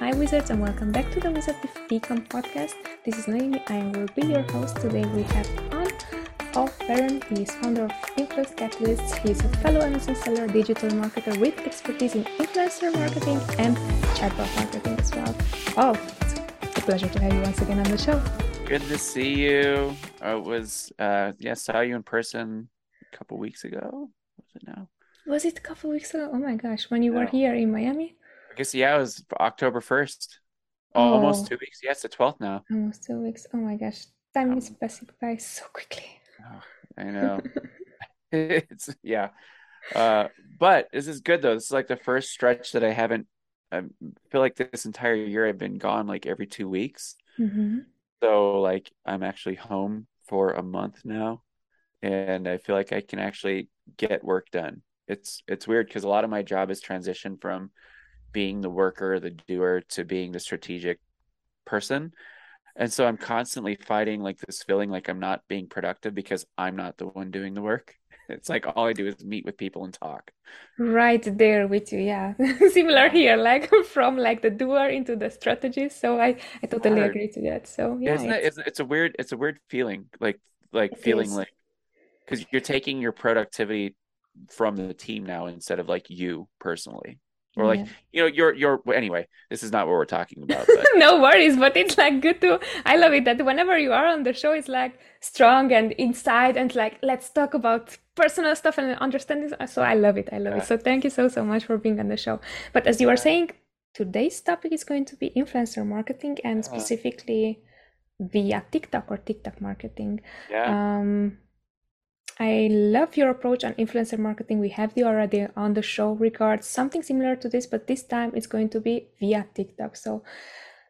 Hi, Wizards, and welcome back to the Wizard with Decom podcast. This is Naomi. I will be your host. Today we have on Paul Barron. He is founder of Influence Catalyst. He is a fellow Amazon seller, digital marketer with expertise in influencer marketing and chatbot marketing as well. Oh, it's a pleasure to have you once again on the show. Good to see you. I was, uh, yeah, saw you in person a couple weeks ago. Was it now? Was it a couple weeks ago? Oh my gosh, when you were here in Miami? I guess yeah, it was October first. Oh, almost two weeks. Yes, yeah, the twelfth now. Almost two weeks. Oh my gosh, time is passing by so quickly. Oh, I know. it's yeah, uh, but this is good though. This is like the first stretch that I haven't. I feel like this entire year I've been gone like every two weeks. Mm-hmm. So like I'm actually home for a month now, and I feel like I can actually get work done. It's it's weird because a lot of my job is transitioned from being the worker, the doer, to being the strategic person. And so I'm constantly fighting like this feeling like I'm not being productive because I'm not the one doing the work. It's like all I do is meet with people and talk. Right there with you, yeah. Similar here, like from like the doer into the strategist. So I I totally Hard. agree to that. So yeah, Isn't it's, it, it's, a weird it's a weird feeling like like feeling is. like because you're taking your productivity from the team now instead of like you personally or like yeah. you know you're you're anyway this is not what we're talking about but... no worries but it's like good to i love it that whenever you are on the show it's like strong and inside and like let's talk about personal stuff and understanding so i love it i love yeah. it so thank you so so much for being on the show but as you were saying today's topic is going to be influencer marketing and specifically via tiktok or tiktok marketing yeah. um I love your approach on influencer marketing. We have you already on the show regards something similar to this, but this time it's going to be via TikTok. So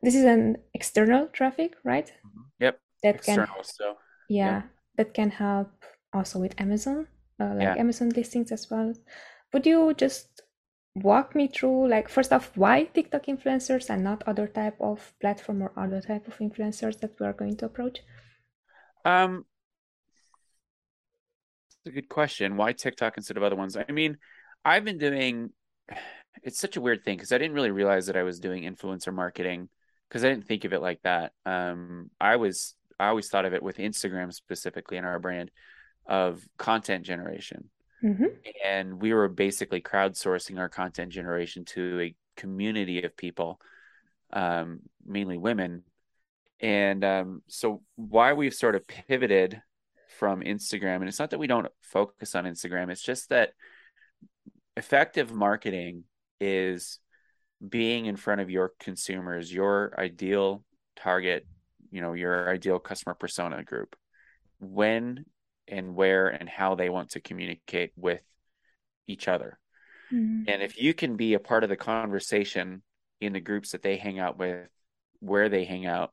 this is an external traffic, right? Mm-hmm. Yep. That external, can so yeah, yeah, that can help also with Amazon, uh, like yeah. Amazon listings as well. Would you just walk me through like first off why TikTok influencers and not other type of platform or other type of influencers that we are going to approach? Um a good question. Why TikTok instead of other ones? I mean, I've been doing. It's such a weird thing because I didn't really realize that I was doing influencer marketing because I didn't think of it like that. Um, I was I always thought of it with Instagram specifically in our brand of content generation, mm-hmm. and we were basically crowdsourcing our content generation to a community of people, um, mainly women, and um, so why we've sort of pivoted from Instagram. And it's not that we don't focus on Instagram, it's just that effective marketing is being in front of your consumers, your ideal target, you know, your ideal customer persona group, when and where and how they want to communicate with each other. Mm-hmm. And if you can be a part of the conversation in the groups that they hang out with, where they hang out,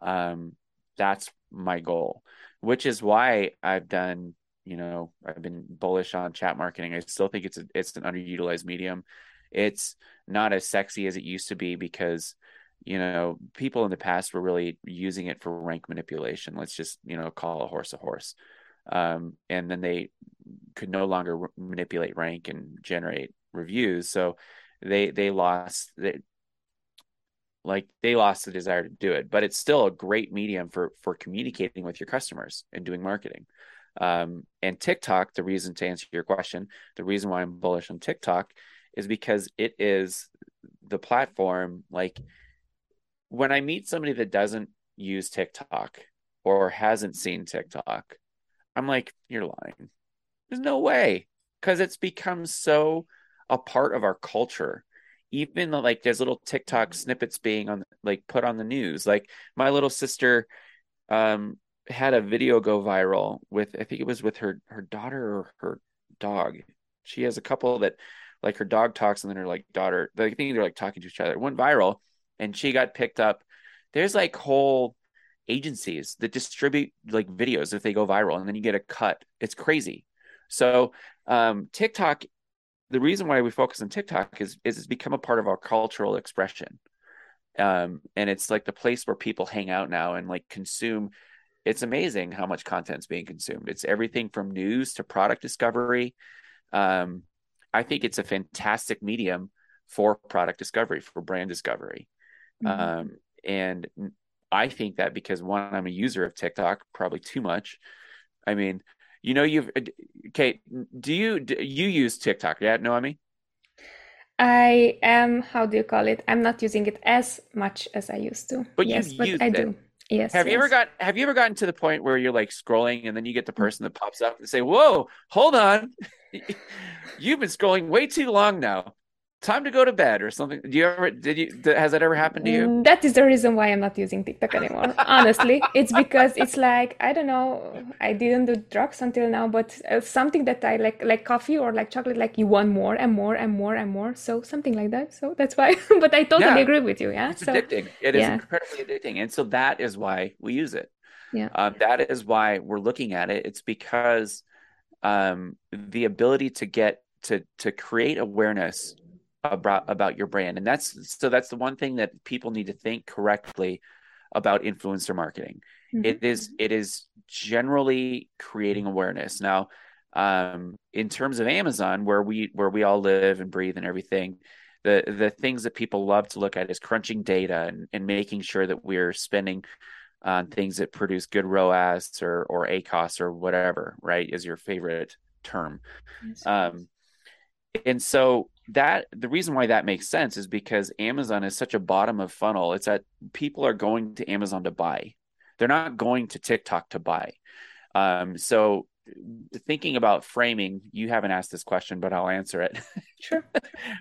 um, that's my goal which is why I've done, you know, I've been bullish on chat marketing. I still think it's a, it's an underutilized medium. It's not as sexy as it used to be because, you know, people in the past were really using it for rank manipulation. Let's just, you know, call a horse a horse. Um, and then they could no longer manipulate rank and generate reviews. So they they lost they, like they lost the desire to do it but it's still a great medium for for communicating with your customers and doing marketing. Um, and tiktok the reason to answer your question the reason why i'm bullish on tiktok is because it is the platform like when i meet somebody that doesn't use tiktok or hasn't seen tiktok i'm like you're lying. There's no way because it's become so a part of our culture even like there's little TikTok snippets being on like put on the news. Like my little sister um had a video go viral with I think it was with her her daughter or her dog. She has a couple that like her dog talks and then her like daughter I think they're like talking to each other. It went viral and she got picked up. There's like whole agencies that distribute like videos if they go viral and then you get a cut. It's crazy. So um TikTok the reason why we focus on TikTok is is it's become a part of our cultural expression. Um, and it's like the place where people hang out now and like consume. It's amazing how much content's being consumed. It's everything from news to product discovery. Um, I think it's a fantastic medium for product discovery, for brand discovery. Mm-hmm. Um, and I think that because one, I'm a user of TikTok, probably too much. I mean, you know, you've uh, Kate. Do you do you use TikTok? Yeah, Noemi. I am. How do you call it? I'm not using it as much as I used to. But yes, but I it. do. Yes. Have yes. you ever got Have you ever gotten to the point where you're like scrolling and then you get the person that pops up and say, "Whoa, hold on, you've been scrolling way too long now." Time to go to bed or something. Do you ever did you has that ever happened to you? Mm, that is the reason why i'm not using tiktok anymore honestly. It's because it's like i don't know i didn't do drugs until now but uh, something that i like like coffee or like chocolate like you want more and more and more and more. So something like that. So that's why but i totally yeah. agree with you yeah. It's so, addicting. It is yeah. incredibly addicting and so that is why we use it. Yeah. Uh, that is why we're looking at it. It's because um the ability to get to to create awareness about about your brand and that's so that's the one thing that people need to think correctly about influencer marketing mm-hmm. it is it is generally creating awareness now um, in terms of amazon where we where we all live and breathe and everything the the things that people love to look at is crunching data and, and making sure that we're spending on things that produce good ROAS or or ACOS or whatever, right? Is your favorite term. Yes. Um, and so that the reason why that makes sense is because Amazon is such a bottom of funnel. It's that people are going to Amazon to buy. They're not going to TikTok to buy. Um, so thinking about framing, you haven't asked this question, but I'll answer it. Sure.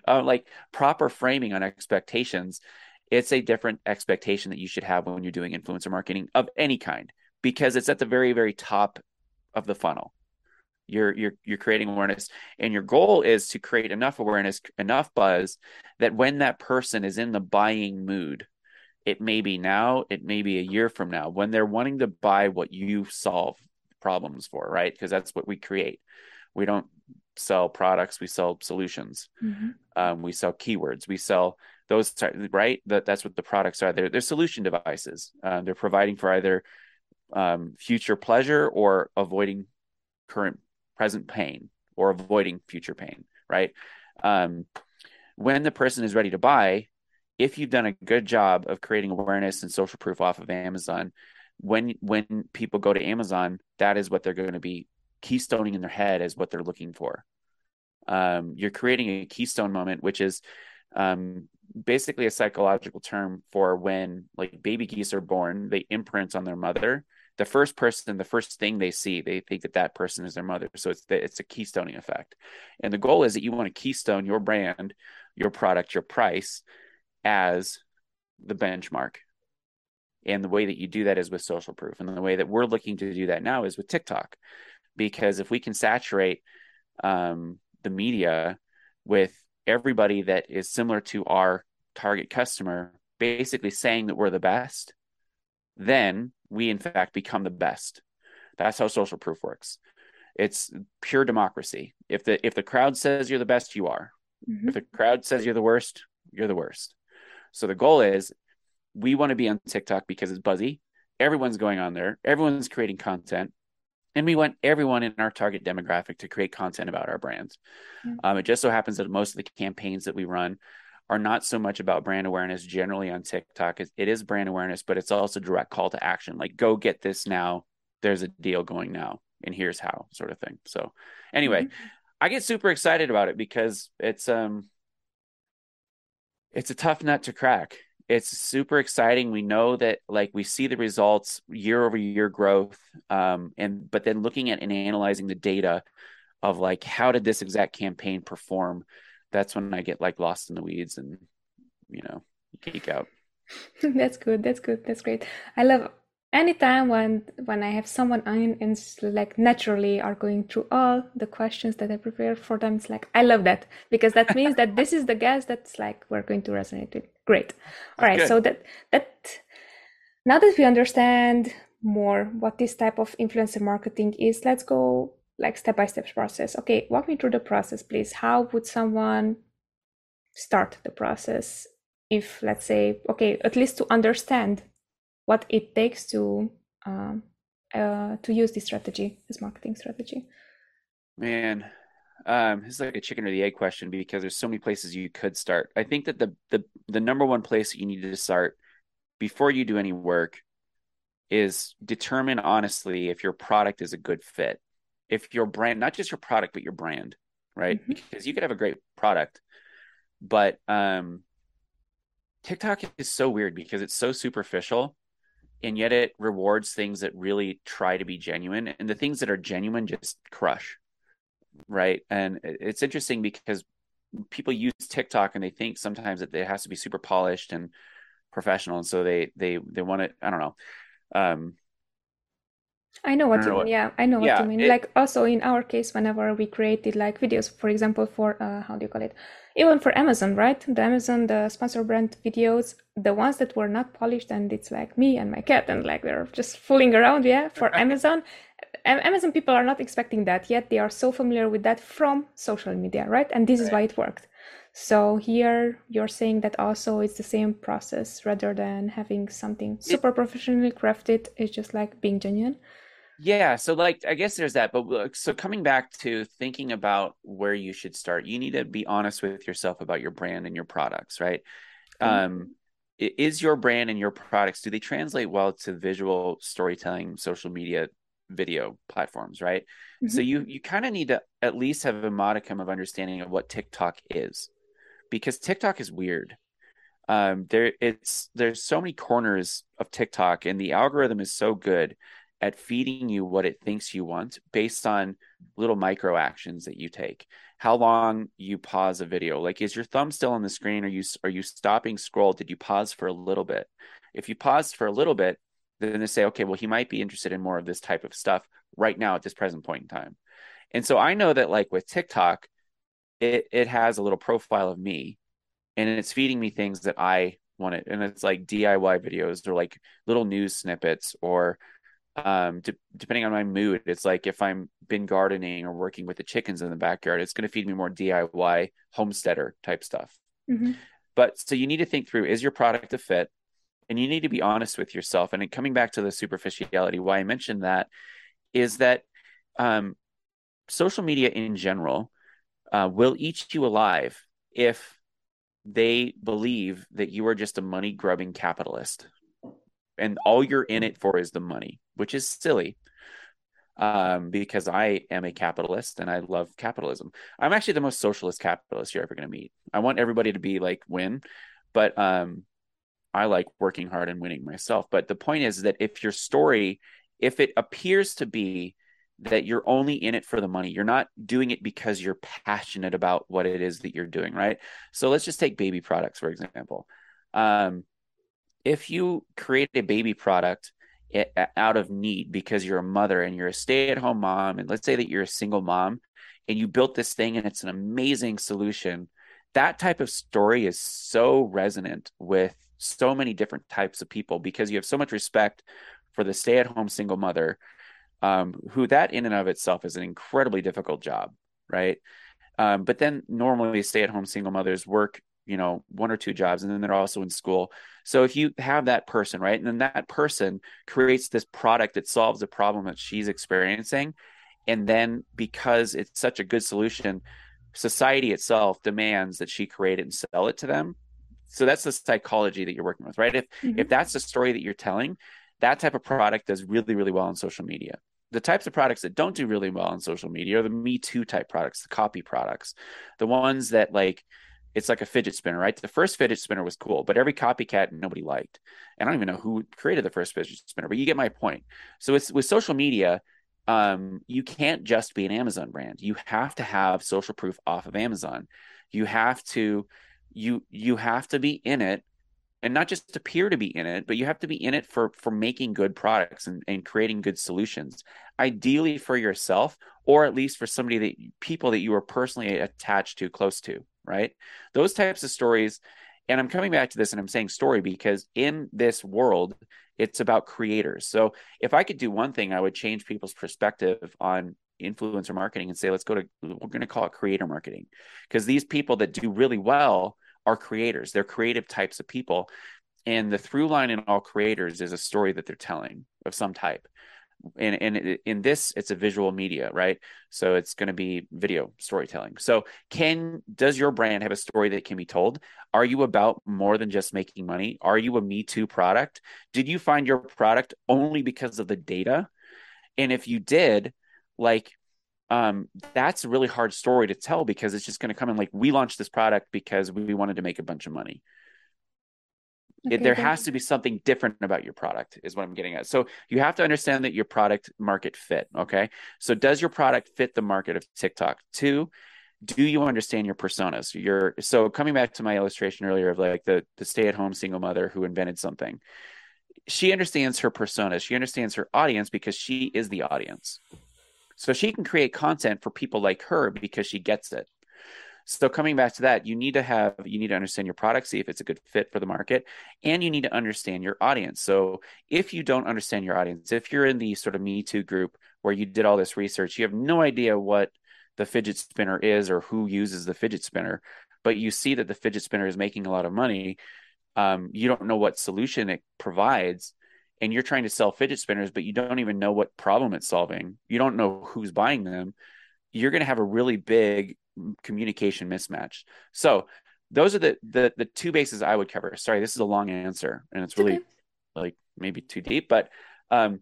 uh, like proper framing on expectations, it's a different expectation that you should have when you're doing influencer marketing of any kind because it's at the very, very top of the funnel you're you're you're creating awareness. And your goal is to create enough awareness enough buzz that when that person is in the buying mood it may be now it may be a year from now when they're wanting to buy what you solve problems for right? Because that's what we create. We don't sell products we sell solutions. Mm-hmm. um, we sell keywords. We sell those right? That that's what the products are. They're, they're solution devices. Uh, they're providing for either um, future pleasure or avoiding current present pain or avoiding future pain, right? Um, when the person is ready to buy, if you've done a good job of creating awareness and social proof off of Amazon, when when people go to Amazon, that is what they're going to be keystoning in their head as what they're looking for. Um, you're creating a keystone moment, which is um, basically a psychological term for when like baby geese are born, they imprint on their mother the first person, the first thing they see, they think that that person is their mother. So it's it's a keystoning effect, and the goal is that you want to keystone your brand, your product, your price as the benchmark. And the way that you do that is with social proof, and the way that we're looking to do that now is with TikTok, because if we can saturate um, the media with everybody that is similar to our target customer, basically saying that we're the best, then we in fact become the best. That's how social proof works. It's pure democracy. If the if the crowd says you're the best, you are. Mm-hmm. If the crowd says you're the worst, you're the worst. So the goal is we want to be on TikTok because it's buzzy. Everyone's going on there. Everyone's creating content. And we want everyone in our target demographic to create content about our brands. Mm-hmm. Um, it just so happens that most of the campaigns that we run are not so much about brand awareness generally on TikTok. It is brand awareness, but it's also direct call to action. Like, go get this now. There's a deal going now, and here's how, sort of thing. So, anyway, mm-hmm. I get super excited about it because it's um, it's a tough nut to crack. It's super exciting. We know that like we see the results year over year growth, um, and but then looking at and analyzing the data of like how did this exact campaign perform that's when I get like lost in the weeds and you know geek out. that's good. That's good. That's great. I love anytime when when I have someone on and like naturally are going through all the questions that I prepare for them. It's like I love that because that means that this is the guest that's like we're going to resonate with. Great. All right. Good. So that that now that we understand more what this type of influencer marketing is, let's go like step by step process. Okay, walk me through the process, please. How would someone start the process if, let's say, okay, at least to understand what it takes to um, uh, to use this strategy, this marketing strategy? Man, um, is like a chicken or the egg question because there's so many places you could start. I think that the the the number one place you need to start before you do any work is determine honestly if your product is a good fit. If your brand, not just your product, but your brand, right? Mm-hmm. Because you could have a great product, but um, TikTok is so weird because it's so superficial and yet it rewards things that really try to be genuine and the things that are genuine just crush right and it's interesting because people use tiktok and they think sometimes that it has to be super polished and professional and so they they they want to i don't know um I know what you mean. yeah, I know what yeah, you mean. It, like also in our case, whenever we created like videos, for example, for uh, how do you call it? Even for Amazon, right? The Amazon, the sponsor brand videos, the ones that were not polished, and it's like me and my cat, and like they're just fooling around. Yeah, for Amazon, Amazon people are not expecting that yet. They are so familiar with that from social media, right? And this right. is why it worked. So here you're saying that also it's the same process rather than having something super it, professionally crafted. It's just like being genuine. Yeah, so like I guess there's that, but so coming back to thinking about where you should start, you need to be honest with yourself about your brand and your products, right? Mm-hmm. Um, is your brand and your products do they translate well to visual storytelling, social media, video platforms, right? Mm-hmm. So you you kind of need to at least have a modicum of understanding of what TikTok is, because TikTok is weird. Um, there it's there's so many corners of TikTok, and the algorithm is so good at feeding you what it thinks you want based on little micro actions that you take. How long you pause a video. Like is your thumb still on the screen? Are you are you stopping scroll? Did you pause for a little bit? If you paused for a little bit then they say okay well he might be interested in more of this type of stuff right now at this present point in time. And so i know that like with tiktok it it has a little profile of me and it's feeding me things that i want it and it's like diy videos or like little news snippets or um de- depending on my mood it's like if i'm been gardening or working with the chickens in the backyard it's going to feed me more diy homesteader type stuff. Mm-hmm. but so you need to think through is your product a fit? And you need to be honest with yourself and coming back to the superficiality why i mentioned that is that um, social media in general uh, will eat you alive if they believe that you are just a money grubbing capitalist and all you're in it for is the money, which is silly. Um, because I am a capitalist and I love capitalism. I'm actually the most socialist capitalist you're ever going to meet. I want everybody to be like win, but um, I like working hard and winning myself. But the point is that if your story, if it appears to be that you're only in it for the money, you're not doing it because you're passionate about what it is that you're doing, right? So let's just take baby products for example. Um, if you create a baby product out of need because you're a mother and you're a stay-at-home mom and let's say that you're a single mom and you built this thing and it's an amazing solution that type of story is so resonant with so many different types of people because you have so much respect for the stay-at-home single mother um, who that in and of itself is an incredibly difficult job right? Um, but then normally stay-at-home single mothers work you know one or two jobs and then they're also in school. So if you have that person right and then that person creates this product that solves a problem that she's experiencing and then because it's such a good solution society itself demands that she create it and sell it to them. So that's the psychology that you're working with right? If mm-hmm. if that's the story that you're telling that type of product does really really well on social media. The types of products that don't do really well on social media are the me too type products the copy products the ones that like it's like a fidget spinner, right? The first fidget spinner was cool, but every copycat nobody liked. And I don't even know who created the first fidget spinner, but you get my point. So it's with social media, um, you can't just be an Amazon brand. You have to have social proof off of Amazon. You have to you you have to be in it and not just appear to be in it, but you have to be in it for for making good products and, and creating good solutions. Ideally for yourself, or at least for somebody that people that you are personally attached to, close to right? Those types of stories. And I'm coming back to this and I'm saying story because in this world, it's about creators. So if I could do one thing, I would change people's perspective on influencer marketing and say, let's go to, we're going to call it creator marketing. Because these people that do really well are creators, they're creative types of people. And the through line in all creators is a story that they're telling of some type and and in this it's a visual media right? So it's going to be video storytelling. So can does your brand have a story that can be told? Are you about more than just making money? Are you a me too product? Did you find your product only because of the data? And if you did like um that's a really hard story to tell because it's just going to come in like we launched this product because we wanted to make a bunch of money Okay, it, there has to be something different about your product is what i'm getting at. So you have to understand that your product market fit okay? So does your product fit the market of tiktok? Two do you understand your personas? Your so coming back to my illustration earlier of like the the stay-at-home single mother who invented something she understands her persona. She understands her audience because she is the audience. So she can create content for people like her because she gets it so coming back to that, you need to have you need to understand your product, see if it's a good fit for the market, and you need to understand your audience. So if you don't understand your audience, if you're in the sort of Me Too group where you did all this research, you have no idea what the fidget spinner is or who uses the fidget spinner, but you see that the fidget spinner is making a lot of money. Um, you don't know what solution it provides and you're trying to sell fidget spinners, but you don't even know what problem it's solving. You don't know who's buying them. You're going to have a really big communication mismatch. So those are the the the two bases I would cover. Sorry, this is a long answer and it's really like maybe too deep, but um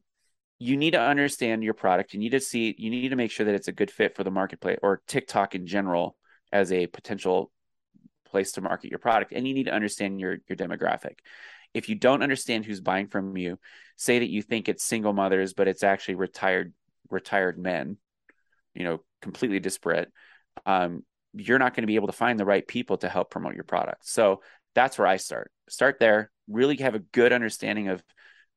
you need to understand your product. You need to see you need to make sure that it's a good fit for the marketplace or TikTok in general as a potential place to market your product and you need to understand your your demographic. If you don't understand who's buying from you, say that you think it's single mothers but it's actually retired retired men, you know, completely disparate um, you're not going to be able to find the right people to help promote your product. So that's where I start. Start there, really have a good understanding of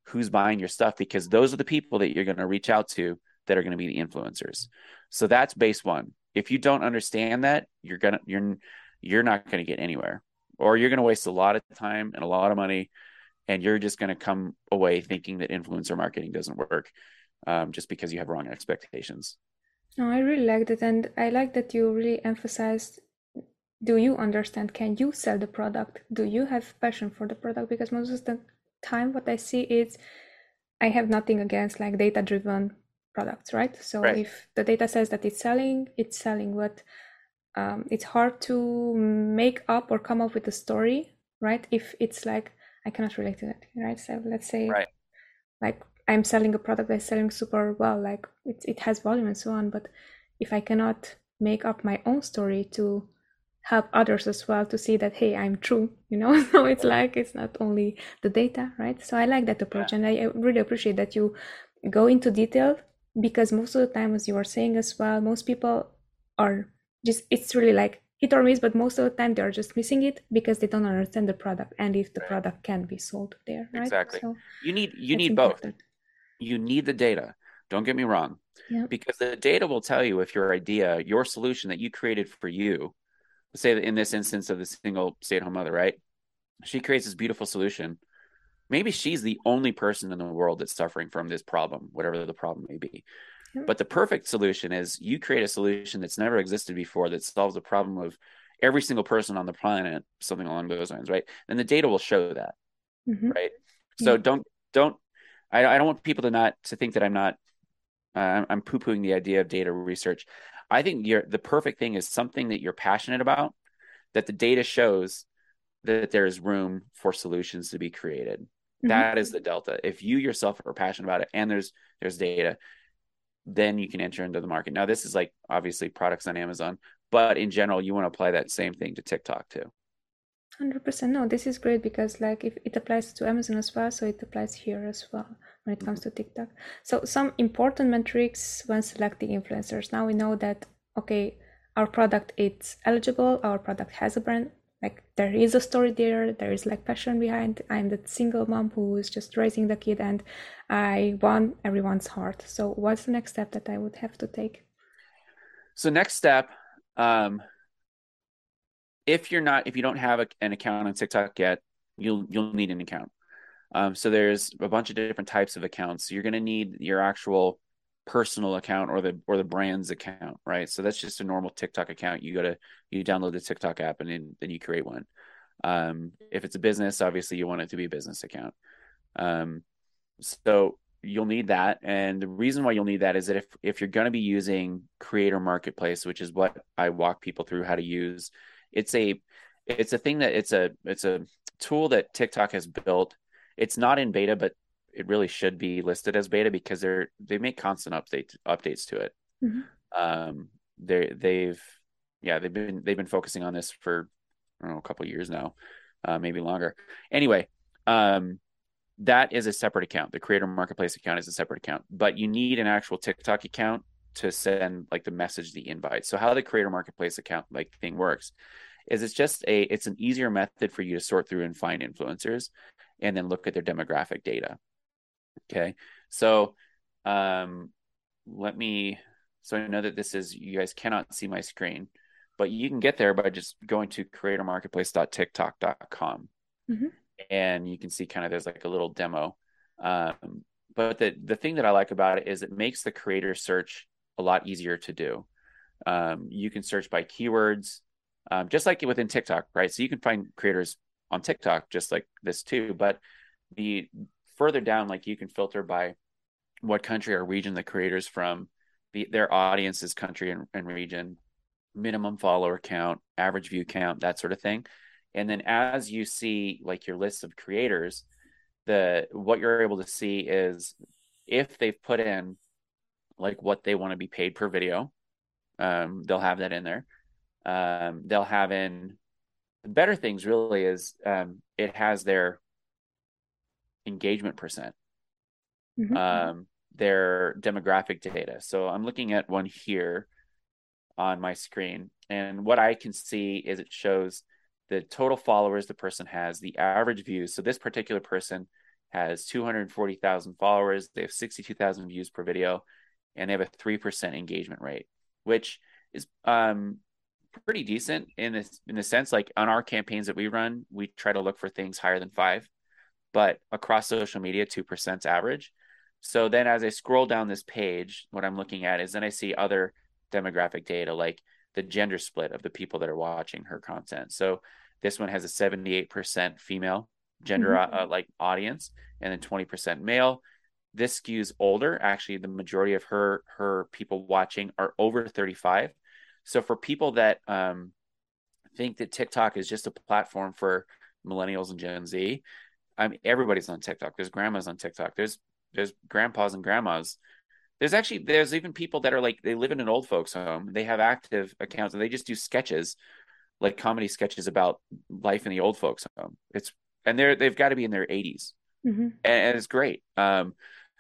who's buying your stuff because those are the people that you're going to reach out to that are going to be the influencers. So that's base 1. If you don't understand that, you're going to you're you're not going to get anywhere or you're going to waste a lot of time and a lot of money and you're just going to come away thinking that influencer marketing doesn't work um, just because you have wrong expectations. No, I really liked it, and I like that you really emphasized do you understand? Can you sell the product? Do you have passion for the product? Because most of the time, what I see is I have nothing against like data driven products, right? So right. if the data says that it's selling, it's selling. But um, it's hard to make up or come up with a story, right? If it's like I cannot relate to it, right? So let's say, right. like I'm selling a product that's selling super well, like it, it has volume and so on. But if I cannot make up my own story to help others as well to see that, hey, I'm true, you know, so it's like it's not only the data, right? So I like that approach. Yeah. And I really appreciate that you go into detail because most of the time, as you were saying as well, most people are just, it's really like hit or miss, but most of the time they're just missing it because they don't understand the product and if the product can be sold there, right? Exactly. So you need, you need important. both you need the data. Don't get me wrong. Yep. Because the data will tell you if your idea, your solution that you created for you, say that in this instance of the single stay at home mother, right? She creates this beautiful solution. Maybe she's the only person in the world that's suffering from this problem, whatever the problem may be. Yep. But the perfect solution is you create a solution that's never existed before that solves the problem of every single person on the planet, something along those lines, right? And the data will show that, mm-hmm. right? So don't don't I, I don't want people to not to think that I'm not uh, I'm poo pooing the idea of data research. I think you're, the perfect thing is something that you're passionate about, that the data shows that there is room for solutions to be created. Mm-hmm. That is the delta. If you yourself are passionate about it and there's there's data, then you can enter into the market. Now, this is like obviously products on Amazon, but in general, you want to apply that same thing to TikTok too. 100% no this is great because like if it applies to amazon as well so it applies here as well when it comes to tiktok. So some important metrics when selecting influencers. Now we know that okay our product is eligible our product has a brand like there is a story there there is like passion behind. I'm the single mom who is just raising the kid and i want everyone's heart. So what's the next step that i would have to take? So next step um if you're not if you don't have a, an account on TikTok yet, you'll you'll need an account. Um, so there's a bunch of different types of accounts. You're going to need your actual personal account or the or the brand's account, right? So that's just a normal TikTok account. You go to you download the TikTok app and then, then you create one. Um, if it's a business, obviously you want it to be a business account. Um, so you'll need that and the reason why you'll need that is that if if you're going to be using creator marketplace which is what i walk people through how to use it's a it's a thing that it's a it's a tool that tiktok has built it's not in beta but it really should be listed as beta because they're they make constant updates updates to it mm-hmm. um they they've yeah they've been they've been focusing on this for i don't know a couple years now uh, maybe longer anyway um that is a separate account. The creator marketplace account is a separate account, but you need an actual TikTok account to send like the message, the invite. So how the creator marketplace account like thing works is it's just a it's an easier method for you to sort through and find influencers and then look at their demographic data. Okay. So um let me so I know that this is you guys cannot see my screen, but you can get there by just going to creatormarketplace.tiktok.com. Mm-hmm and you can see kind of there's like a little demo. Um, but the the thing that I like about it is it makes the creator search a lot easier to do. Um, you can search by keywords, um, just like within TikTok, right? So you can find creators on TikTok just like this too. But the further down, like you can filter by what country or region the creators from, the, their audience's country and, and region, minimum follower count, average view count, that sort of thing and then as you see like your list of creators the what you're able to see is if they've put in like what they want to be paid per video um, they'll have that in there um, they'll have in the better things really is um, it has their engagement percent mm-hmm. um, their demographic data so i'm looking at one here on my screen and what i can see is it shows the total followers the person has, the average views. So this particular person has 240,000 followers. They have 62,000 views per video, and they have a three percent engagement rate, which is um, pretty decent in this in the sense like on our campaigns that we run, we try to look for things higher than five, but across social media, two percent average. So then, as I scroll down this page, what I'm looking at is then I see other demographic data like the gender split of the people that are watching her content. So this one has a 78% female gender mm-hmm. uh, like audience and then 20% male. This skews older. Actually, the majority of her her people watching are over 35. So for people that um, think that TikTok is just a platform for millennials and Gen Z, I mean everybody's on TikTok. There's grandmas on TikTok. There's there's grandpas and grandmas there's actually there's even people that are like they live in an old folks home. They have active accounts and they just do sketches, like comedy sketches about life in the old folks home. It's and they're they've got to be in their 80s, mm-hmm. and, and, it's great. Um,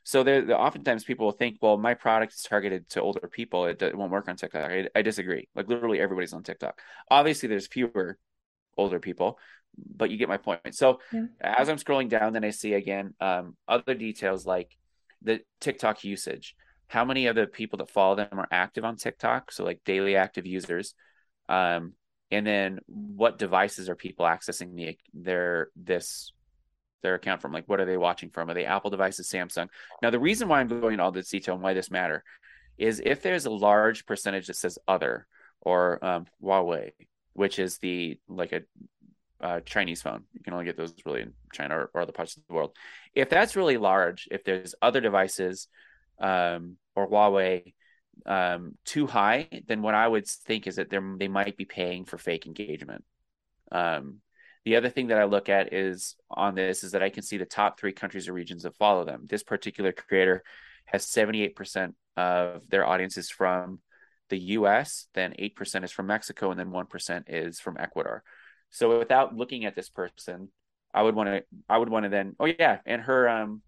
so there, oftentimes people will think, well, my product is targeted to older people. It, it won't work on TikTok. I, I, disagree. Like literally everybody's on TikTok. Obviously, there's fewer older people, but you get my point. So yeah. as I'm scrolling down, then I see again um, other details like the TikTok usage how many of the people that follow them are active on TikTok, so like daily active users, um, and then what devices are people accessing the, their this their account from? Like, what are they watching from? Are they Apple devices, Samsung? Now, the reason why I'm going into all this detail and why this matter is if there's a large percentage that says other or um, Huawei, which is the like a uh, Chinese phone. You can only get those really in China or, or, other parts of the world. If that's really large, if there's other devices um, or Huawei um, too high, then what I would think is that they they might be paying for fake engagement. Um, the other thing that I look at is on this is that I can see the top three countries or regions that follow them. This particular creator has 78% of their audiences from the US, then 8% is from Mexico, and then 1% is from Ecuador. So without looking at this person, I would want to I would want to then oh yeah, and her um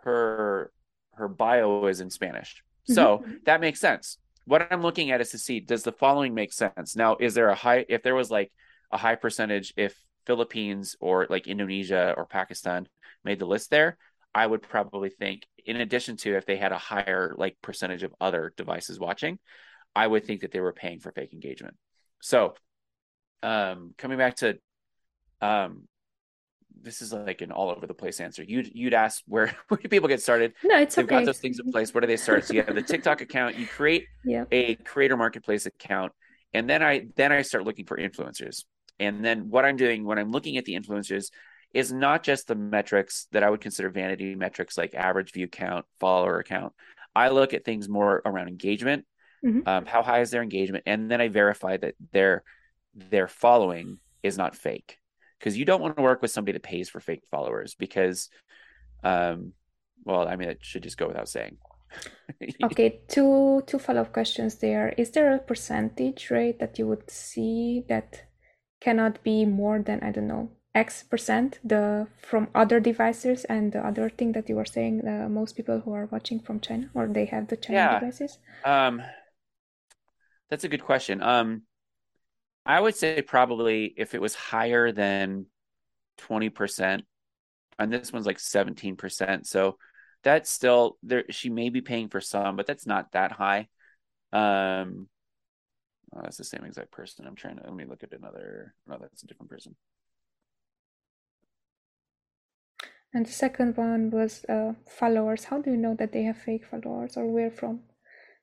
her her bio is in Spanish. Mm-hmm. So that makes sense. What I'm looking at is to see does the following make sense? Now, is there a high if there was like a high percentage if Philippines or like Indonesia or Pakistan made the list there, I would probably think in addition to if they had a higher like percentage of other devices watching, I would think that they were paying for fake engagement. So, um coming back to um this is like an all over the place answer. You'd you'd ask where where do people get started? No, it's They've okay. got those things in place. Where do they start? So you have the TikTok account. You create yeah. a creator marketplace account, and then I then I start looking for influencers. And then what I'm doing when I'm looking at the influencers is not just the metrics that I would consider vanity metrics like average view count, follower count. I look at things more around engagement. Mm-hmm. Um, how high is their engagement? And then I verify that their their following is not fake. Because you don't want to work with somebody that pays for fake followers because um well, I mean it should just go without saying. okay, two two follow-up questions there. Is there a percentage rate that you would see that cannot be more than, I don't know, X percent the from other devices and the other thing that you were saying uh, most people who are watching from China or they have the China yeah. devices? Um that's a good question. Um I would say probably if it was higher than 20%, and this one's like 17%. So that's still there. She may be paying for some, but that's not that high. Um, oh, that's the same exact person. I'm trying to let me look at another. No, that's a different person. And the second one was uh, followers. How do you know that they have fake followers or where from?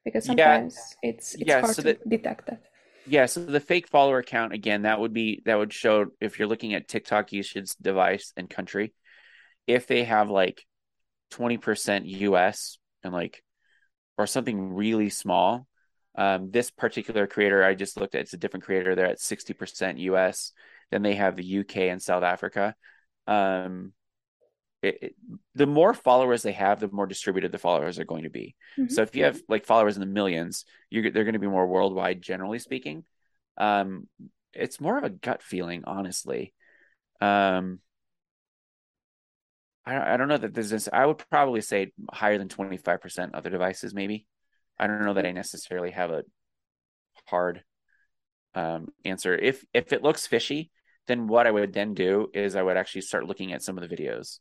Because sometimes yeah. it's it's yeah, hard so to that, detect that. Yeah, so the fake follower count again, that would be that would show if you're looking at TikTok usage device and country, if they have like 20% US and like or something really small. Um, this particular creator I just looked at, it's a different creator. They're at 60% US. Then they have the UK and South Africa. Um, it, it, the more followers they have, the more distributed the followers are going to be. Mm-hmm. So if you have like followers in the millions, you're they're going to be more worldwide, generally speaking. Um, it's more of a gut feeling, honestly. Um, I, I don't know that there's this. I would probably say higher than 25% other devices, maybe. I don't know that I necessarily have a hard um, answer. If if it looks fishy, then what I would then do is I would actually start looking at some of the videos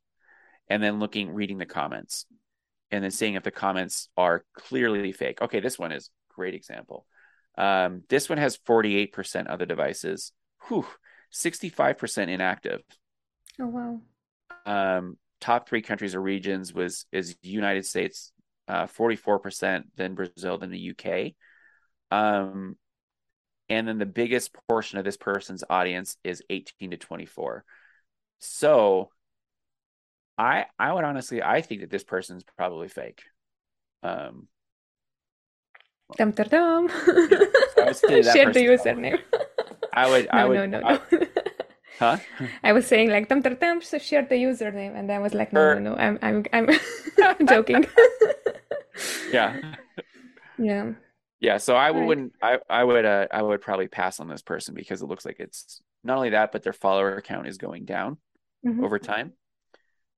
and then looking, reading the comments and then seeing if the comments are clearly fake. Okay, this one is great example. Um, this one has 48% other devices. Whew, 65% inactive. Oh wow. Um, top three countries or regions was is United States, uh, 44%, than Brazil, than the UK. Um, and then the biggest portion of this person's audience is 18 to 24. So I I would honestly I think that this person's probably fake. Um Dum dum dum. Share the username. I would I no, would no no no. Huh? I was saying like Tum Tum share the username, and then I was like, no, no, no, I'm, I'm, I'm joking. yeah. Yeah. Yeah. So I right. wouldn't. I, I would. Uh, I would probably pass on this person because it looks like it's not only that, but their follower count is going down mm-hmm. over time.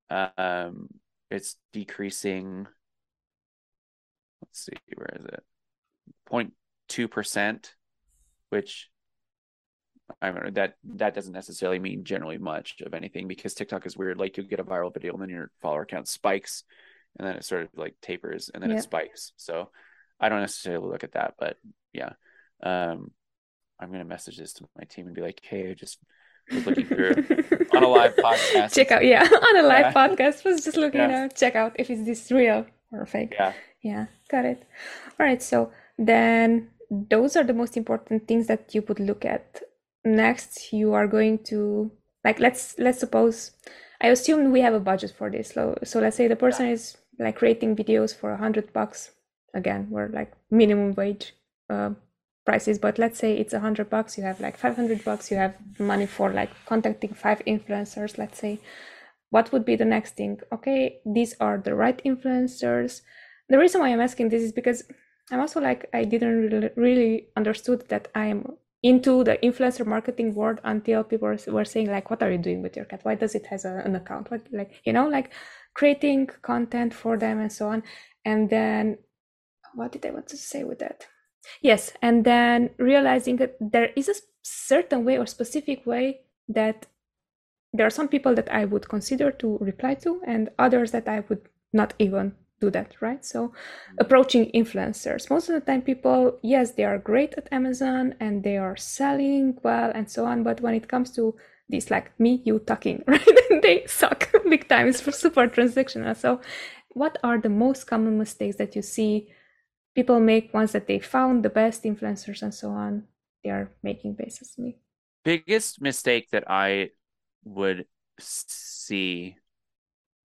Um, it's decreasing. Let's see, where is it? 0.2 percent, which I mean, that that doesn't necessarily mean generally much of anything because TikTok is weird. Like you'll get a viral video and then your follower count spikes, and then it sort of like tapers and then it spikes. So I don't necessarily look at that, but yeah, um, I'm gonna message this to my team and be like, hey, I just was looking through on a live podcast. Check out, yeah, on a live yeah. podcast. Was just looking yeah. out, check out if is this real or fake. Yeah, yeah, got it. All right, so then those are the most important things that you would look at next you are going to like let's let's suppose i assume we have a budget for this. So so let's say the person is like creating videos for a hundred bucks. Again we're like minimum wage uh, prices but let's say it's a hundred bucks you have like 500 bucks you have money for like contacting five influencers let's say. What would be the next thing? Okay these are the right influencers. The reason why i'm asking this is because i'm also like i didn't really, really understood that i am into the influencer marketing world until people were saying like what are you doing with your cat? Why does it has a, an account? Like you know like creating content for them and so on. And then what did i want to say with that? Yes and then realizing that there is a certain way or specific way that there are some people that i would consider to reply to and others that i would not even do that right? So approaching influencers. Most of the time people yes they are great at amazon and they are selling well and so on but when it comes to this like me you talking right? They suck big time. It's super transactional. So what are the most common mistakes that you see people make once that they found the best influencers and so on? They are making basically. Biggest mistake that i would see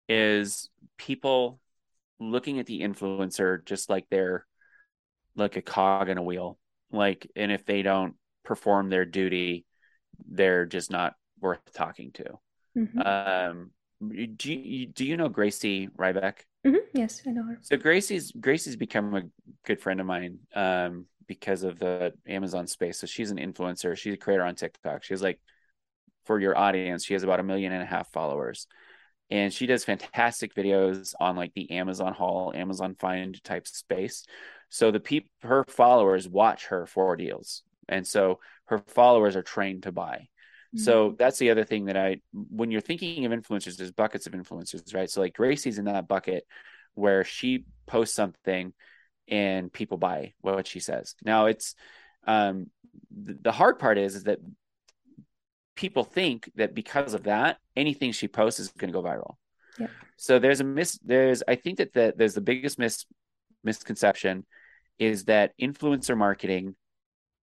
is people looking at the influencer just like they're like a cog in a wheel. Like, and if they don't perform their duty, they're just not worth talking to. Mm-hmm. Um, do you do you know Gracie Ryback? Mm-hmm. Yes, I know her. So Gracie's Gracie's become a good friend of mine um, because of the Amazon space. So she's an influencer. She's a creator on TikTok. She's like for your audience, she has about a million and a half followers and she does fantastic videos on like the Amazon haul, Amazon find type space. So the people, her followers watch her for deals, and so her followers are trained to buy. Mm-hmm. So that's the other thing that I, when you're thinking of influencers, there's buckets of influencers, right? So like Gracie's in that bucket where she posts something and people buy what she says. Now it's um, the, the hard part is is that people think that because of that, anything she posts is going to go viral. Yeah. So there's a mis there's I think that the, there's the biggest mis misconception is that influencer marketing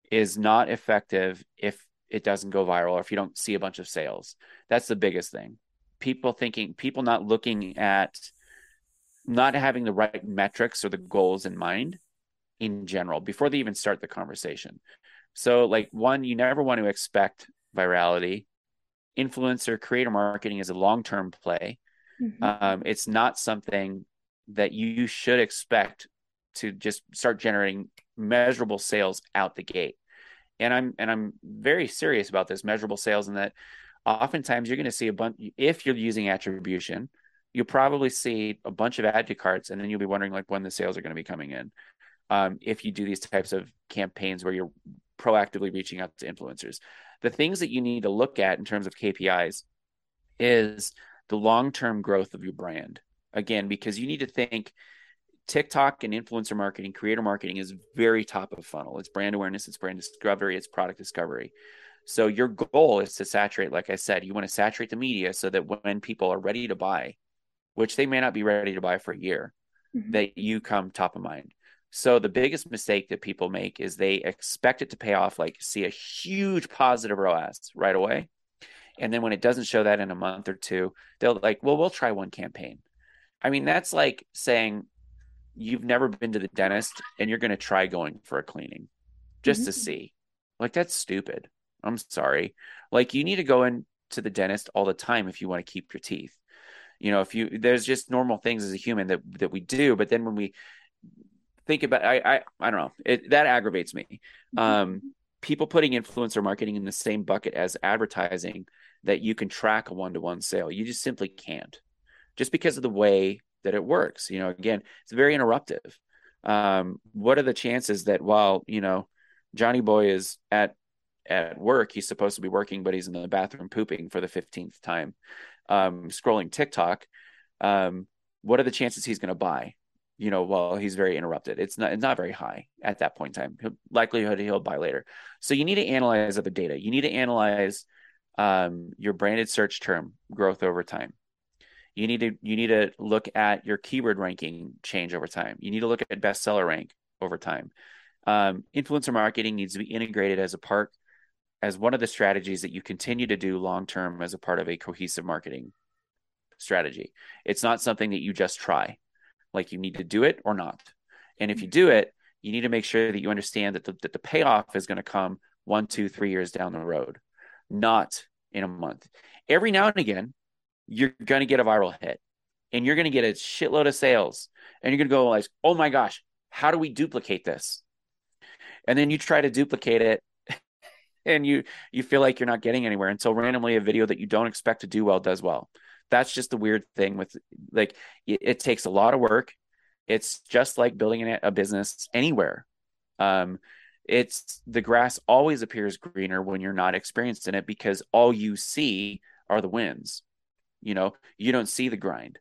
is not effective if it doesn't go viral or if you don't see a bunch of sales. That's the biggest thing. People thinking people not looking at not having the right metrics or the goals in mind in general before they even start the conversation. So like one you never want to expect virality. Influencer creator marketing is a long term play. Mm-hmm. Um, it's not something that you should expect to just start generating measurable sales out the gate. And I'm and I'm very serious about this measurable sales and that oftentimes you're going to see a bunch if you're using attribution, you'll probably see a bunch of ad to carts and then you'll be wondering like when the sales are going to be coming in. Um, if you do these types of campaigns where you're proactively reaching out to influencers the things that you need to look at in terms of KPIs is the long-term growth of your brand. Again, because you need to think TikTok and influencer marketing, creator marketing is very top of funnel. It's brand awareness, it's brand discovery, it's product discovery. So your goal is to saturate, like I said, you want to saturate the media so that when people are ready to buy, which they may not be ready to buy for a year, mm-hmm. that you come top of mind. So the biggest mistake that people make is they expect it to pay off, like see a huge positive ROAS right away. And then when it doesn't show that in a month or two, they'll like, well, we'll try one campaign. I mean, that's like saying you've never been to the dentist and you're going to try going for a cleaning just mm-hmm. to see. Like, that's stupid. I'm sorry. Like, you need to go in to the dentist all the time if you want to keep your teeth. You know, if you, there's just normal things as a human that, that we do. But then when we, think about I I, I don't know it that aggravates me. Mm-hmm. Um, people putting influencer marketing in the same bucket as advertising that you can track a one to one sale. You just simply can't, just because of the way that it works. You know, again, it's very interruptive. Um, what are the chances that while you know Johnny Boy is at at work, he's supposed to be working, but he's in the bathroom pooping for the fifteenth time, um, scrolling TikTok. Um, what are the chances he's going to buy? You know, while he's very interrupted. It's not it's not very high at that point in time. He'll, likelihood he'll buy later. So you need to analyze other data. You need to analyze um, your branded search term growth over time. You need to you need to look at your keyword ranking change over time. You need to look at bestseller rank over time. Um, influencer marketing needs to be integrated as a part as one of the strategies that you continue to do long term as a part of a cohesive marketing strategy. It's not something that you just try like you need to do it or not. And if you mm. do it, you need to make sure that you understand that the, that the payoff is going to come one, two, three years down the road, not in a month. Every now and again, you're going to get a viral hit and you're going to get a shitload of sales and you're going to go like, oh my gosh, how do we duplicate this? And then you try to duplicate it and you you feel like you're not getting anywhere until randomly a video that you don't expect to do well does well that's just the weird thing with like it, it takes a lot of work. It's just like building a, a business anywhere. Um it's the grass always appears greener when you're not experienced in it because all you see are the wins you know? You don't see the grind.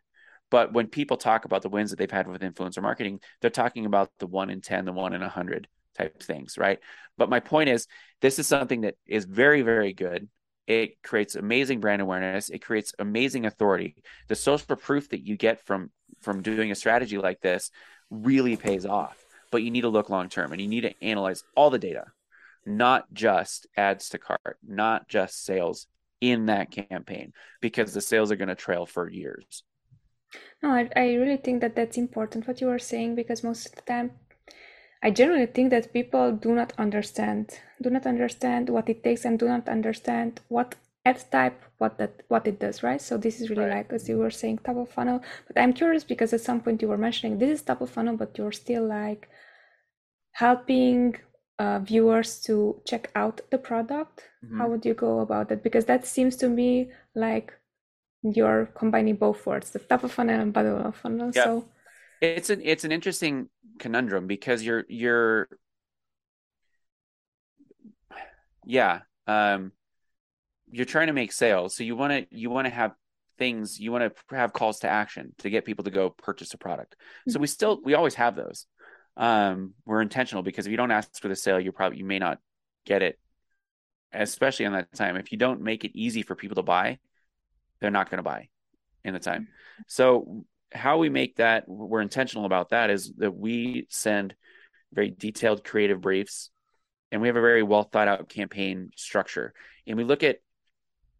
But when people talk about the wins that they've had with influencer marketing they're talking about the 1 in 10 the 1 in 100 type things right? But my point is this is something that is very very good it creates amazing brand awareness. It creates amazing authority. The social proof that you get from from doing a strategy like this really pays off. But you need to look long term and you need to analyze all the data, not just adds to cart, not just sales in that campaign because the sales are going to trail for years. No, I, I really think that that's important what you are saying because most of the time I generally think that people do not understand, do not understand what it takes and do not understand what ad type, what that what it does, right? So this is really right. like as you were saying, top of funnel. But I'm curious because at some point you were mentioning this is top of funnel, but you're still like helping uh, viewers to check out the product. Mm-hmm. How would you go about that? Because that seems to me like you're combining both words, the top of funnel and bottom of funnel. Yeah. So it's an it's an interesting conundrum because you're you're yeah um you're trying to make sales. So you want to you want to have things you want to have calls to action to get people to go purchase a product. So we still we always have those. Um we're intentional because if you don't ask for the sale you probably you may not get it especially on that time. If you don't make it easy for people to buy they're not going to buy in the time. So how we make that we're intentional about that is that we send very detailed creative briefs and we have a very well thought out campaign structure. And we look at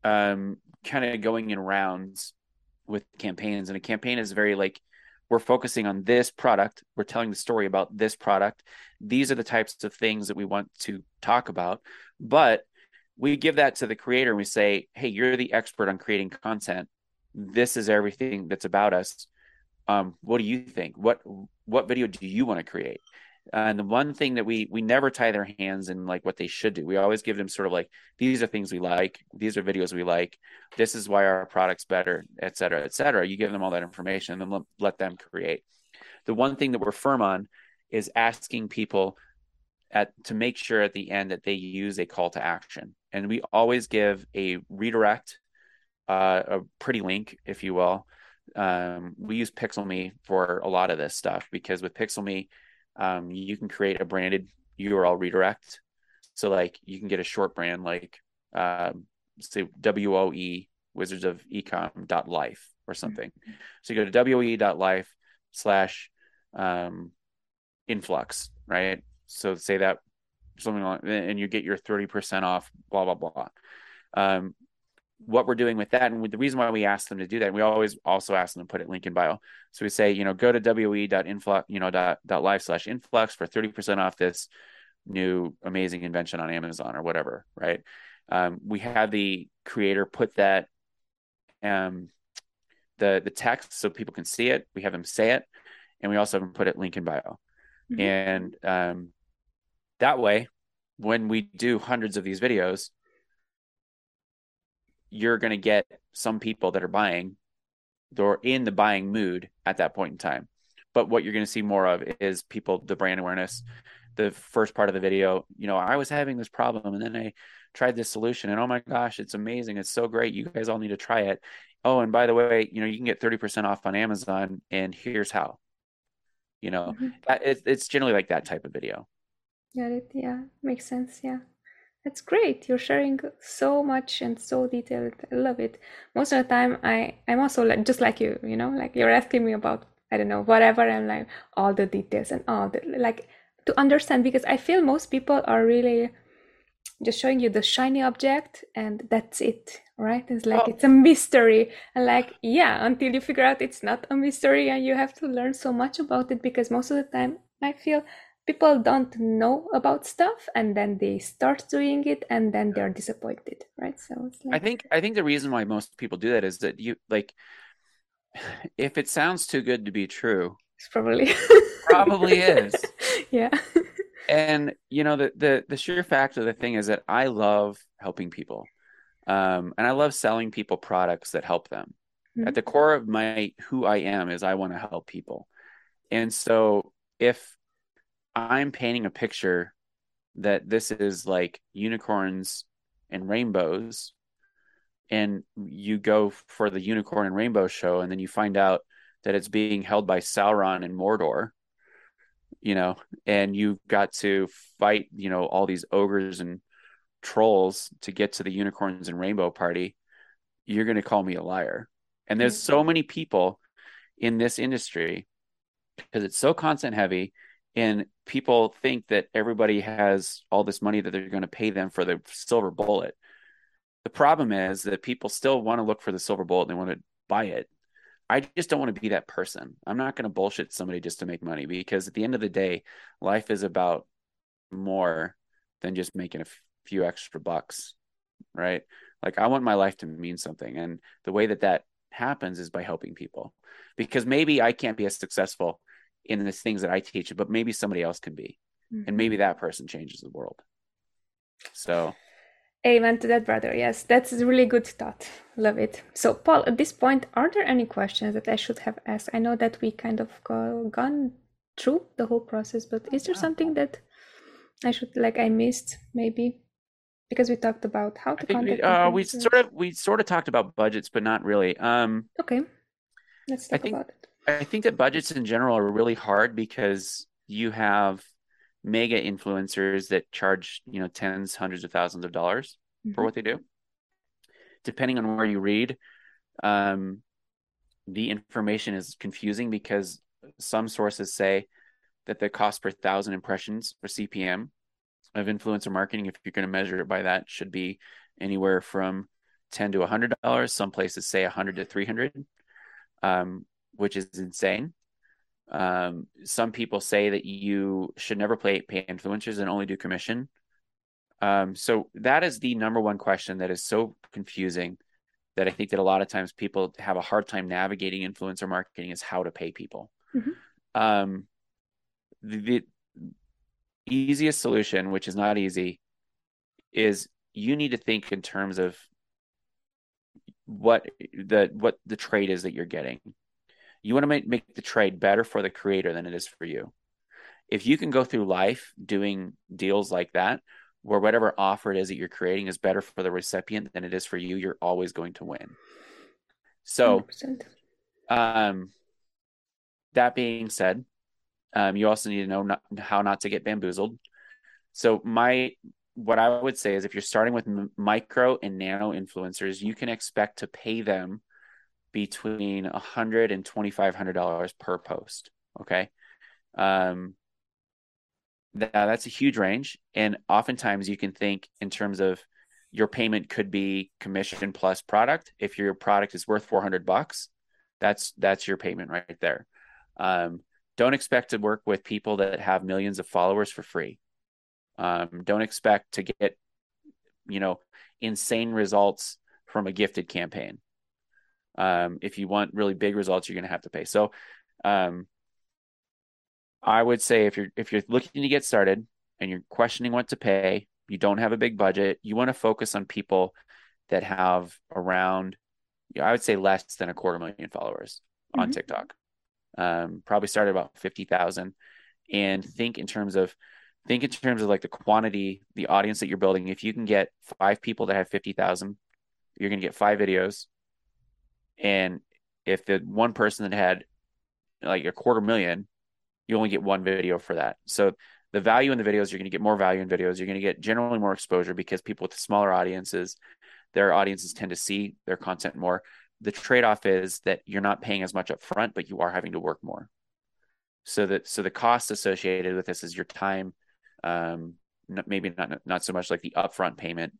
um, kind of going in rounds with campaigns and a campaign is very like we're focusing on this product we're telling the story about this product these are the types of things that we want to talk about but we give that to the creator and we say hey you're the expert on creating content. This is everything that's about us um, what do you think? What what video do you want to create? And the one thing that we we never tie their hands in like what they should do. We always give them sort of like these are things we like, these are videos we like, this is why our product's better, et cetera, et cetera. You give them all that information and then let, them create. The one thing that we're firm on is asking people at to make sure at the end that they use a call to action. And we always give a redirect, uh, a pretty link, if you will, um, we use PixelMe for a lot of this stuff because with PixelMe, um, you can create a branded URL redirect. So like you can get a short brand like um, say WOE Wizards of Ecom dot life or something. Mm-hmm. So you go to WOE dot life slash um, influx, right? So say that something like, and you get your 30% off, blah, blah, blah. Um, what we're doing with that. And the reason why we ask them to do that, we always also ask them to put it link in bio. So we say, you know, go to we.influx, you know, dot, dot live slash influx for 30% off this new amazing invention on Amazon or whatever. Right. Um, we have the creator put that, um, the, the text so people can see it. We have them say it and we also have them put it link in bio. Mm-hmm. And, um, that way, when we do hundreds of these videos, you're going to get some people that are buying they're in the buying mood at that point in time. But what you're going to see more of is people the brand awareness the first part of the video you know i was having this problem and then i tried this solution and oh my gosh it's amazing it's so great you guys all need to try it. Oh and by the way you know you can get 30% off on amazon and here's how. You know mm-hmm. it, it's generally like that type of video. Got it yeah makes sense yeah that's great. You're sharing so much and so detailed. I love it. Most of the time, I I'm also like just like you. You know, like you're asking me about I don't know whatever. I'm like all the details and all the like to understand because I feel most people are really just showing you the shiny object and that's it right it's like oh. it's a mystery and like yeah until you figure out it's not a mystery and you have to learn so much about it because most of the time i feel people don't know about stuff and then they start doing it and then they're disappointed right? So like... i think i think the reason why most people do that is that you like if it sounds too good to be true it's probably probably is. Yeah. And you know the the the sheer fact of the thing is that i love helping people um and i love selling people products that help them. Mm-hmm. at the core of my who i am is i want to help people. And so if I'm painting a picture that this is like unicorns and rainbows and you go for the unicorn and rainbow show and then you find out that it's being held by Sauron and Mordor you know and you got to fight you know all these ogres and trolls to get to the unicorns and rainbow party. You're going to call me a liar. And there's mm-hmm. so many people in this industry because it's so content heavy and people think that everybody has all this money that they're going to pay them for the silver bullet The problem is that people still want to look for the silver bullet and they want to buy it. I just don't want to be that person. I'm not going to bullshit somebody just to make money because at the end of the day, life is about more than just making a few extra bucks, right? Like I want my life to mean something, and the way that that happens is by helping people. Because maybe I can't be as successful in the things that I teach, but maybe somebody else can be, mm-hmm. and maybe that person changes the world. So Amen to that, brother. Yes, that's a really good thought. Love it. So, Paul, at this point, are there any questions that I should have asked? I know that we kind of go, gone through the whole process, but is there something that I should like I missed maybe? Because we talked about how to contact. We, uh, we sort of we sort of talked about budgets, but not really. Um, okay, let's talk think, about it. I think that budgets in general are really hard because you have mega influencers that charge you know tens hundreds of thousands of dollars mm-hmm. for what they do. Depending on where you read um, the information is confusing because some sources say that the cost per thousand impressions or cpm of influencer marketing if you're going to measure it by that should be anywhere from 10 to a 100 dollars. Some places say a 100 to 300 um, which is insane um, some people say that you should never play pay influencers and only do commission. Um, so that is the number one question that is so confusing that I think that a lot of times people have a hard time navigating influencer marketing is how to pay people. Mm-hmm. Um, the, the easiest solution, which is not easy, is you need to think in terms of what the what the trade is that you're getting. You want to make, make the trade better for the creator than it is for you. If you can go through life doing deals like that, where whatever offer it is that you're creating is better for the recipient than it is for you, you're always going to win. So, 100%. um, that being said, um, you also need to know not, how not to get bamboozled. So, my what I would say is if you're starting with m- micro and nano influencers, you can expect to pay them between a hundred and twenty five hundred dollars per post. Okay. Um that, that's a huge range. And oftentimes you can think in terms of your payment could be commission plus product. If your product is worth 400 bucks, that's, that's your payment right there. Um, don't expect to work with people that have millions of followers for free. Um, don't expect to get, you know, insane results from a gifted campaign. Um, if you want really big results, you're going to have to pay. So, um, I would say if you're if you're looking to get started and you're questioning what to pay, you don't have a big budget, you want to focus on people that have around, I would say less than a quarter million followers mm-hmm. on TikTok. Um, probably start at about fifty thousand, and think in terms of think in terms of like the quantity, the audience that you're building. If you can get five people that have fifty thousand, you're going to get five videos and if the one person that had like a quarter million, you only get one video for that. So the value in the videos, you're going to get more value in videos. You're going to get generally more exposure because people with smaller audiences, their audiences tend to see their content more. The trade off is that you're not paying as much up front, but you are having to work more. So that so the cost associated with this is your time, um, maybe not not so much like the upfront payment,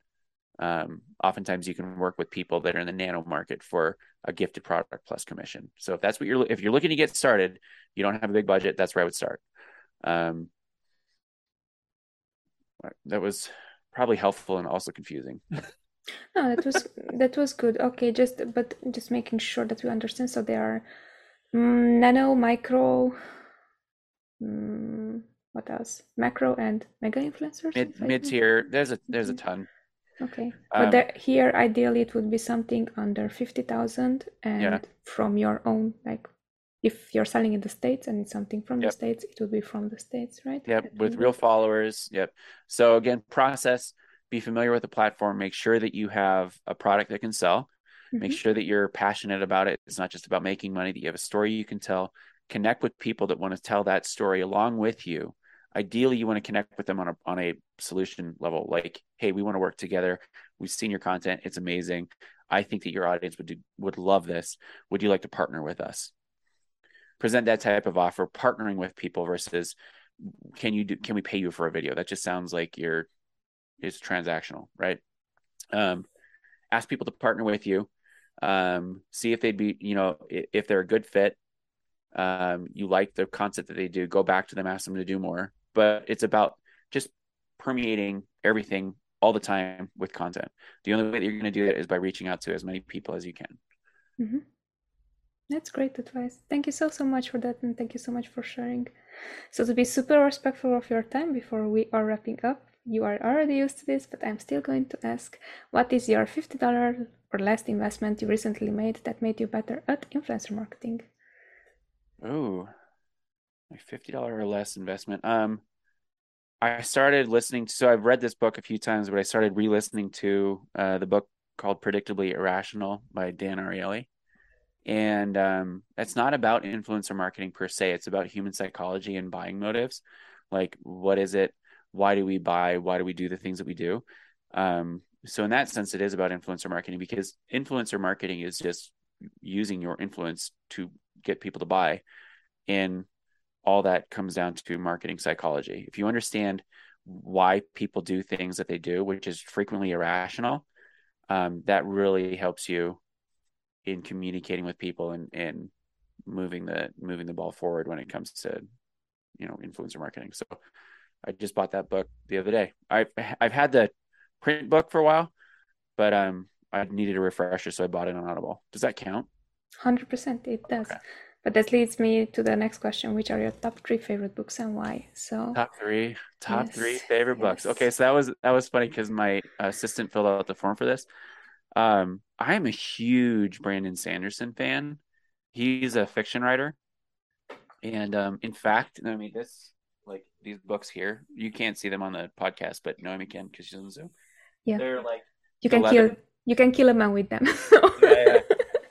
um, oftentimes you can work with people that are in the nano market for a gifted product plus commission. So if that's what you're if you're looking to get started, you don't have a big budget, that's where I would start. Um, that was probably helpful and also confusing. no, that was that was good. Okay, just but just making sure that we understand. So there are mm, nano, micro, mm, what else? Macro and mega influencers. Mid mid tier. There's a there's a ton. Okay, but um, there, here ideally it would be something under fifty thousand, and yeah. from your own like if you're selling in the states and it's something from yep. the states it would be from the states right? Yep with real followers yep. So again process be familiar with the platform make sure that you have a product that can sell. Mm-hmm. make sure that you're passionate about it. It's not just about making money that you have a story you can tell. Connect with people that want to tell that story along with you ideally you want to connect with them on a on a solution level like hey we want to work together. We've seen your content. It's amazing. I think that your audience would do, would love this. Would you like to partner with us? Present that type of offer partnering with people versus can you do can we pay you for a video? That just sounds like you're it's transactional right? Um ask people to partner with you. Um, see if they'd be you know if they're a good fit um, you like the concept that they do go back to them ask them to do more but it's about just permeating everything all the time with content. The only way that you're going to do it is by reaching out to as many people as you can. Mm-hmm. that's great advice. Thank you so so much for that and thank you so much for sharing. So to be super respectful of your time before we are wrapping up you are already used to this, but I'm still going to ask what is your $50 or less investment you recently made that made you better at influencer marketing? Oh, my $50 or less investment. Um, I started listening to, so I've read this book a few times, but I started re listening to uh, the book called Predictably Irrational by Dan Ariely. And um, it's not about influencer marketing per se, it's about human psychology and buying motives. Like, what is it? why do we buy why do we do the things that we do um, so in that sense it is about influencer marketing because influencer marketing is just using your influence to get people to buy and all that comes down to marketing psychology if you understand why people do things that they do which is frequently irrational um, that really helps you in communicating with people and, and moving the moving the ball forward when it comes to you know influencer marketing so I just bought that book the other day. I've I've had the print book for a while, but um, I needed a refresher, so I bought it on Audible. Does that count? Hundred percent, it does. Okay. But that leads me to the next question: Which are your top three favorite books and why? So top three, top yes, three favorite yes. books. Okay, so that was that was funny because my assistant filled out the form for this. Um, I am a huge Brandon Sanderson fan. He's a fiction writer, and um, in fact, I mean this like these books here. You can't see them on the podcast, but Noemi can because she's on Zoom. Yeah, they're like you can 11. kill you can kill a man with them. yeah, yeah.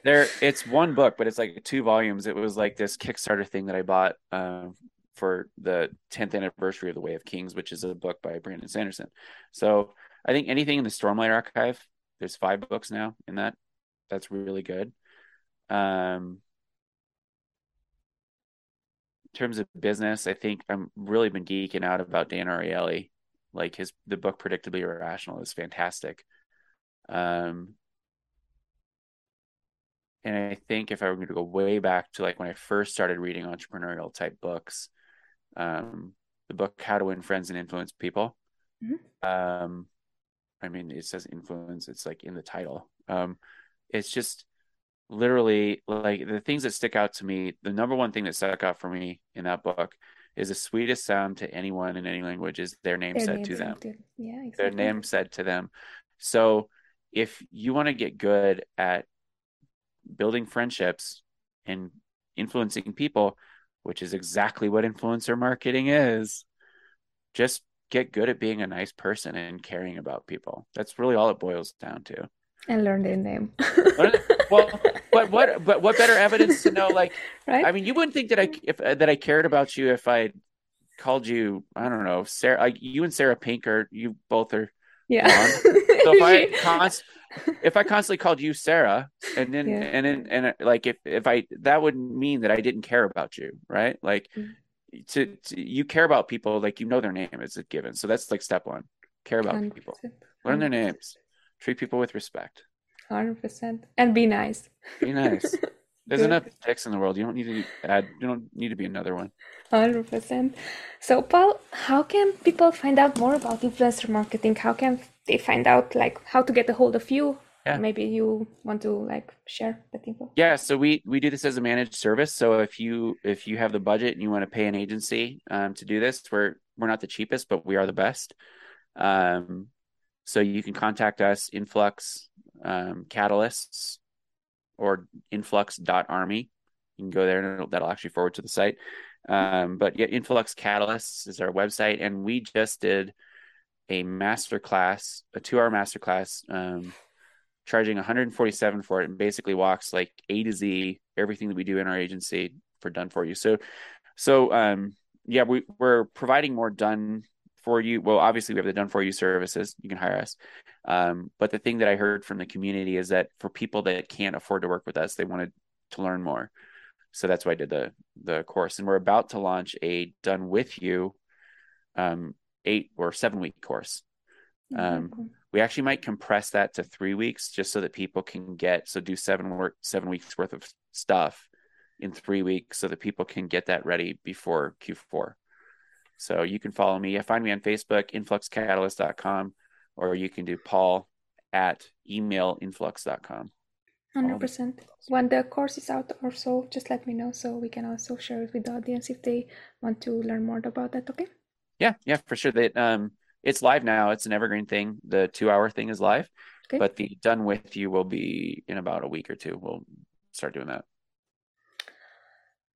There, it's one book, but it's like two volumes. It was like this Kickstarter thing that I bought um, for the 10th anniversary of The Way of Kings, which is a book by Brandon Sanderson. So I think anything in the Stormlight Archive, there's five books now in that. That's really good. Um, in terms of business, I think I'm really been geeking out about Dan Ariely. Like his the book Predictably Irrational is fantastic. Um and I think if I were going to go way back to like when I first started reading entrepreneurial type books, um, the book How to Win Friends and Influence People. Mm-hmm. Um, I mean, it says influence; it's like in the title. Um, it's just literally like the things that stick out to me the number one thing that stuck out for me in that book is the sweetest sound to anyone in any language is their name their said to them yeah exactly. their name said to them so if you want to get good at building friendships and influencing people which is exactly what influencer marketing is just get good at being a nice person and caring about people that's really all it boils down to and learn their name. well, but what but what better evidence to know? Like, right? I mean, you wouldn't think that I if that I cared about you if I called you. I don't know, Sarah. Like you and Sarah Pink are you both are. Yeah. so if I const, if I constantly called you Sarah, and then yeah. and then and uh, like if if I that would mean that I didn't care about you, right? Like. Mm-hmm. To, to, you care about people like you know their name is a given so that's like step one care about 100%. people learn their names treat people with respect. Hundred percent, and be nice. Be nice. There's enough dicks in the world. You don't need to add. You don't need to be another one. Hundred percent. So, Paul, how can people find out more about influencer marketing? How can they find out like how to get a hold of you? Yeah. Maybe you want to like share that info. Yeah. So we we do this as a managed service. So if you if you have the budget and you want to pay an agency um, to do this, we're we're not the cheapest, but we are the best. Um, so you can contact us, Influx um, Catalysts or influx.army. You can go there and that'll actually forward to the site. Um, but yeah, Influx Catalysts is our website. And we just did a master class, a two hour master class, um, charging 147 for it and basically walks like A to Z, everything that we do in our agency for done for you. So, so, um, yeah, we, we're providing more done for you. Well, obviously, we have the done for you services. You can hire us. Um, but the thing that I heard from the community is that for people that can't afford to work with us, they wanted to learn more. So that's why I did the the course. And we're about to launch a done with you um, eight or seven week course. Um, mm-hmm. we actually might compress that to three weeks just so that people can get so do seven work seven weeks worth of stuff in three weeks so that people can get that ready before q4 so you can follow me find me on facebook influxcatalyst.com or you can do paul at emailinflux.com 100% when the course is out or so just let me know so we can also share it with the audience if they want to learn more about that okay yeah yeah for sure that um it's live now. It's an evergreen thing. The two hour thing is live, okay. but the done with you will be in about a week or two. We'll start doing that.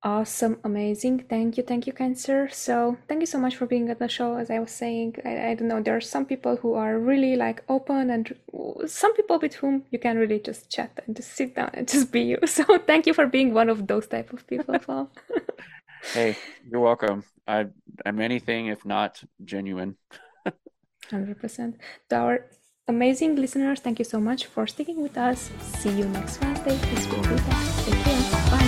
Awesome, amazing. Thank you, thank you, Cancer. So, thank you so much for being at the show. As I was saying, I, I don't know, there are some people who are really like open, and some people with whom you can really just chat and just sit down and just be you. So, thank you for being one of those type of people, hey, you're welcome. I, I'm anything if not genuine. 100%. To our amazing listeners, thank you so much for sticking with us. See you next Wednesday. This will be back. Take care. Bye.